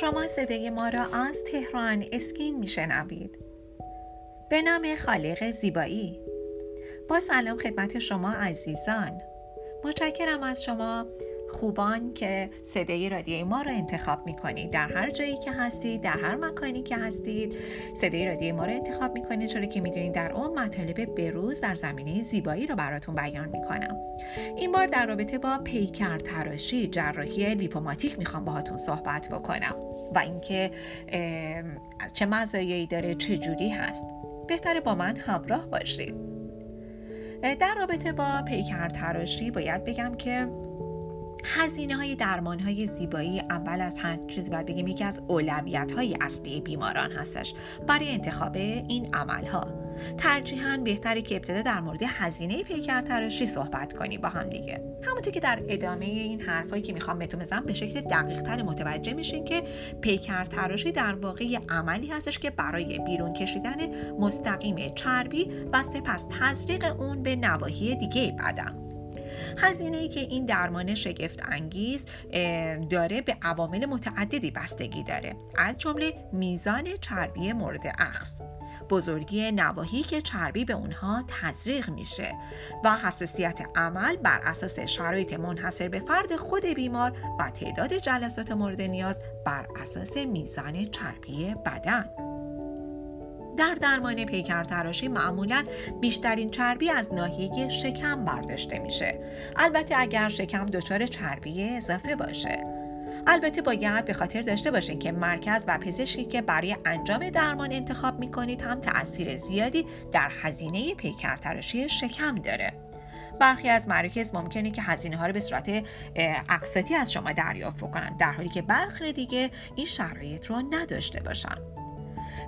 شما صدای ما را از تهران اسکین میشنوید. به نام خالق زیبایی. با سلام خدمت شما عزیزان. متشکرم از شما. خوبان که صدای رادیوی ما رو انتخاب می‌کنید. در هر جایی که هستید در هر مکانی که هستید صدای رادیوی ما رو انتخاب می‌کنید چرا که می‌دونید در اون مطالب بروز در زمینه زیبایی رو براتون بیان می‌کنم. این بار در رابطه با پیکر تراشی جراحی لیپوماتیک می‌خوام باهاتون صحبت بکنم و اینکه چه مزایایی داره چه جوری هست. بهتره با من همراه باشید. در رابطه با پیکر تراشی باید بگم که هزینه های درمان های زیبایی اول از هر چیز باید بگیم یکی از اولویت های اصلی بیماران هستش برای انتخاب این عمل ها ترجیحاً بهتره که ابتدا در مورد هزینه پیکر تراشی صحبت کنی با هم دیگه. همونطور که در ادامه این حرفایی که می‌خوام بهتون بزنم به شکل دقیق تر متوجه میشین که پیکر تراشی در واقع عملی هستش که برای بیرون کشیدن مستقیم چربی و سپس تزریق اون به نواحی دیگه بدن. هزینه ای که این درمان شگفت انگیز داره به عوامل متعددی بستگی داره. از جمله میزان چربی مورد اخذ. بزرگی نواحی که چربی به اونها تزریق میشه و حساسیت عمل بر اساس شرایط منحصر به فرد خود بیمار و تعداد جلسات مورد نیاز بر اساس میزان چربی بدن. در درمان پیکر تراشی معمولا بیشترین چربی از ناحیه شکم برداشته میشه. البته اگر شکم دچار چربی اضافه باشه. البته باید به خاطر داشته باشین که مرکز و پزشکی که برای انجام درمان انتخاب می‌کنید هم تاثیر زیادی در هزینه پیکر تراشی شکم داره. برخی از مراکز ممکنه که هزینه ها رو به صورت اقساطی از شما دریافت کنند در حالی که برخی دیگه این شرایط رو نداشته باشن.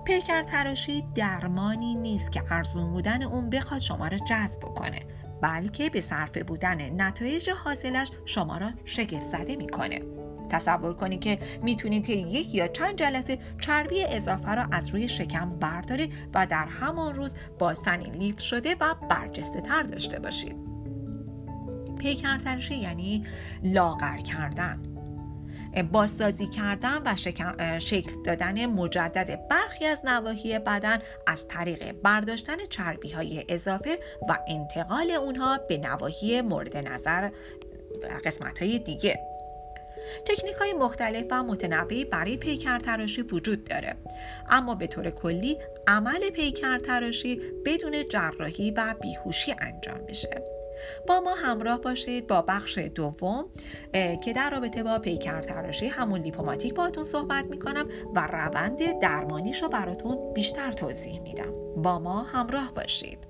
پیکر تراشی درمانی نیست که ارزون بودن اون بخواد شما را جذب کنه بلکه به صرفه بودن نتایج حاصلش شما را شگفت زده می‌کنه. تصور کنی که می‌تونید که یک یا چند جلسه چربی اضافه را از روی شکم برداره و در همان روز با سنی لیف شده و برجسته تر داشته باشید. پیکر تراشی یعنی لاغر کردن. بازسازی کردن و شکل دادن مجدد برخی از نواحی بدن از طریق برداشتن چربی های اضافه و انتقال اونها به نواحی مورد نظر قسمت های دیگه. تکنیک های مختلف و متنوعی برای پیکر تراشی وجود داره. اما به طور کلی عمل پیکر تراشی بدون جراحی و بیهوشی انجام میشه. با ما همراه باشید با بخش دوم که در رابطه با پیکر تراشی همون لیپوماتیک باهاتون صحبت می‌کنم و روند درمانیش رو براتون بیشتر توضیح میدم. با ما همراه باشید.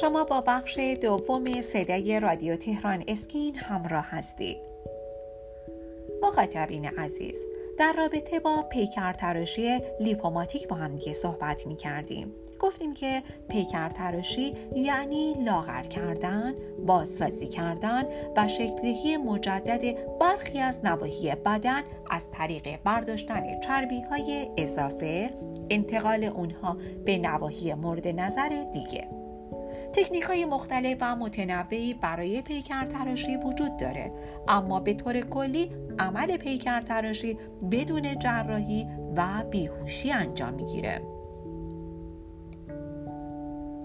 شما با بخش دوم صدای رادیو تهران اسکین همراه هستید. مخاطبین عزیز در رابطه با پیکر تراشی لیپوماتیک با هم دیگه صحبت می کردیم گفتیم که پیکر تراشی یعنی لاغر کردن، بازسازی کردن و شکلهی مجدد برخی از نواحی بدن از طریق برداشتن چربی های اضافه انتقال اونها به نواحی مورد نظر دیگه. تکنیک های مختلف و متنوعی برای پیکر تراشی وجود داره. اما به طور کلی عمل پیکر تراشی بدون جراحی و بیهوشی انجام می‌گیره.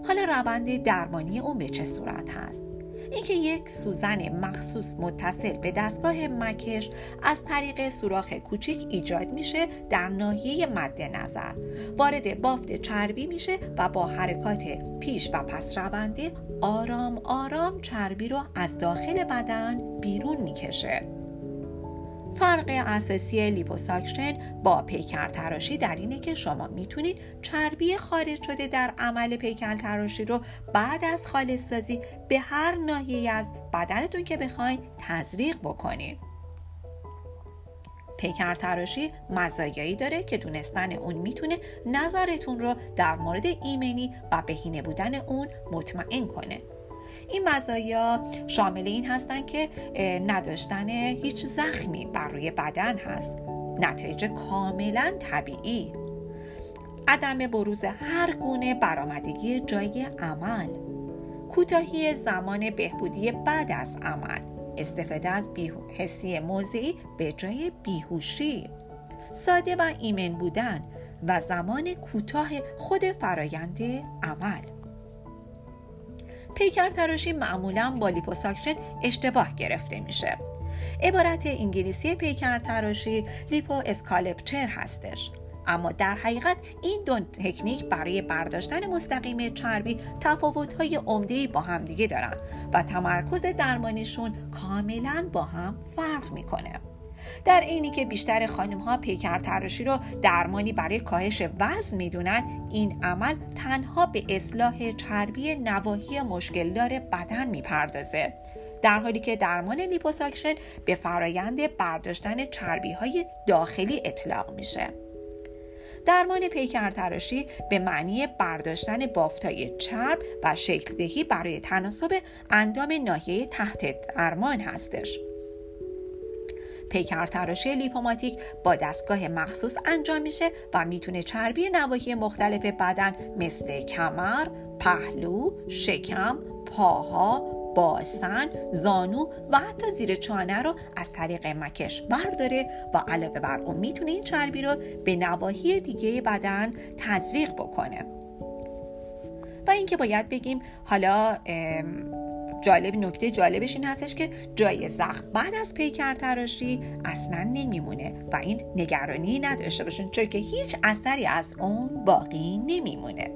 حالا روند درمانی اون به چه صورت هست؟ اینکه یک سوزن مخصوص متصل به دستگاه مکش از طریق سوراخ کوچیک ایجاد میشه در ناحیه مد نظر. وارد بافت چربی میشه و با حرکات پیش و پس رونده آرام آرام چربی رو از داخل بدن بیرون می‌کشه. فرق اساسی لیپوساکشن با پیکر تراشی در اینه که شما می‌تونید چربی خارج شده در عمل پیکر تراشی رو بعد از خالص سازی به هر ناحیه از بدنتون که بخواین تزریق بکنید پیکر تراشی مزایایی داره که دونستن اون می‌تونه نظرتون رو در مورد ایمنی و بهینه بودن اون مطمئن کنه. این مزایا شامل این هستن که نداشتن هیچ زخمی بر روی بدن هست. نتایج کاملا طبیعی. عدم بروز هر گونه برآمدگی جای عمل. کوتاهی زمان بهبودی بعد از عمل. استفاده از حسی موضعی به جای بیهوشی. ساده و ایمن بودن و زمان کوتاه خود فرایند عمل. پیکر تراشی معمولا با لیپوساکشن اشتباه گرفته میشه عبارت انگلیسی پیکر تراشی lipo sculpture هستش اما در حقیقت این دو تکنیک برای برداشتن مستقیم چربی تفاوت‌های عمده‌ای با همدیگه دارن و تمرکز درمانیشون کاملا با هم فرق می‌کنه. در حینی که بیشتر خانم ها پیکر تراشی رو درمانی برای کاهش وزن می‌دونن این عمل تنها به اصلاح چربی نواحی مشکلدار بدن می‌پردازه در حالی که درمان لیپوساکشن به فرایند برداشتن چربی های داخلی اطلاق میشه درمان پیکر تراشی به معنی برداشتن بافتای چرب و شکل دهی برای تناسب اندام ناحیه تحت درمان هستش. پیکر تراشی لیپوماتیک با دستگاه مخصوص انجام میشه و می‌تونه چربی نواحی مختلف بدن مثل کمر، پهلو، شکم، پاها، باسن، زانو و حتی زیر چانه رو از طریق مکش برداره و علاوه بر اون می‌تونه این چربی رو به نواحی دیگه بدن تزریق بکنه. و اینکه باید بگیم حالا جالب نکته جالبش این هستش که جای زخم بعد از پیکر تراشی اصلا نمیمونه و این نگرانی نداشته باشین چون که هیچ اثری از اون باقی نمیمونه.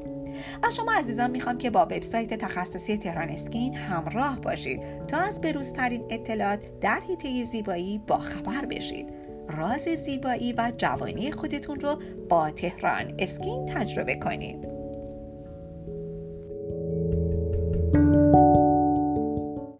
از شما عزیزان می‌خوام که با وبسایت تخصصی تهران اسکین همراه باشید تا از بروزترین اطلاعات در حیطه زیبایی با خبر بشید. راز زیبایی و جوانی خودتون رو با تهران اسکین تجربه کنید.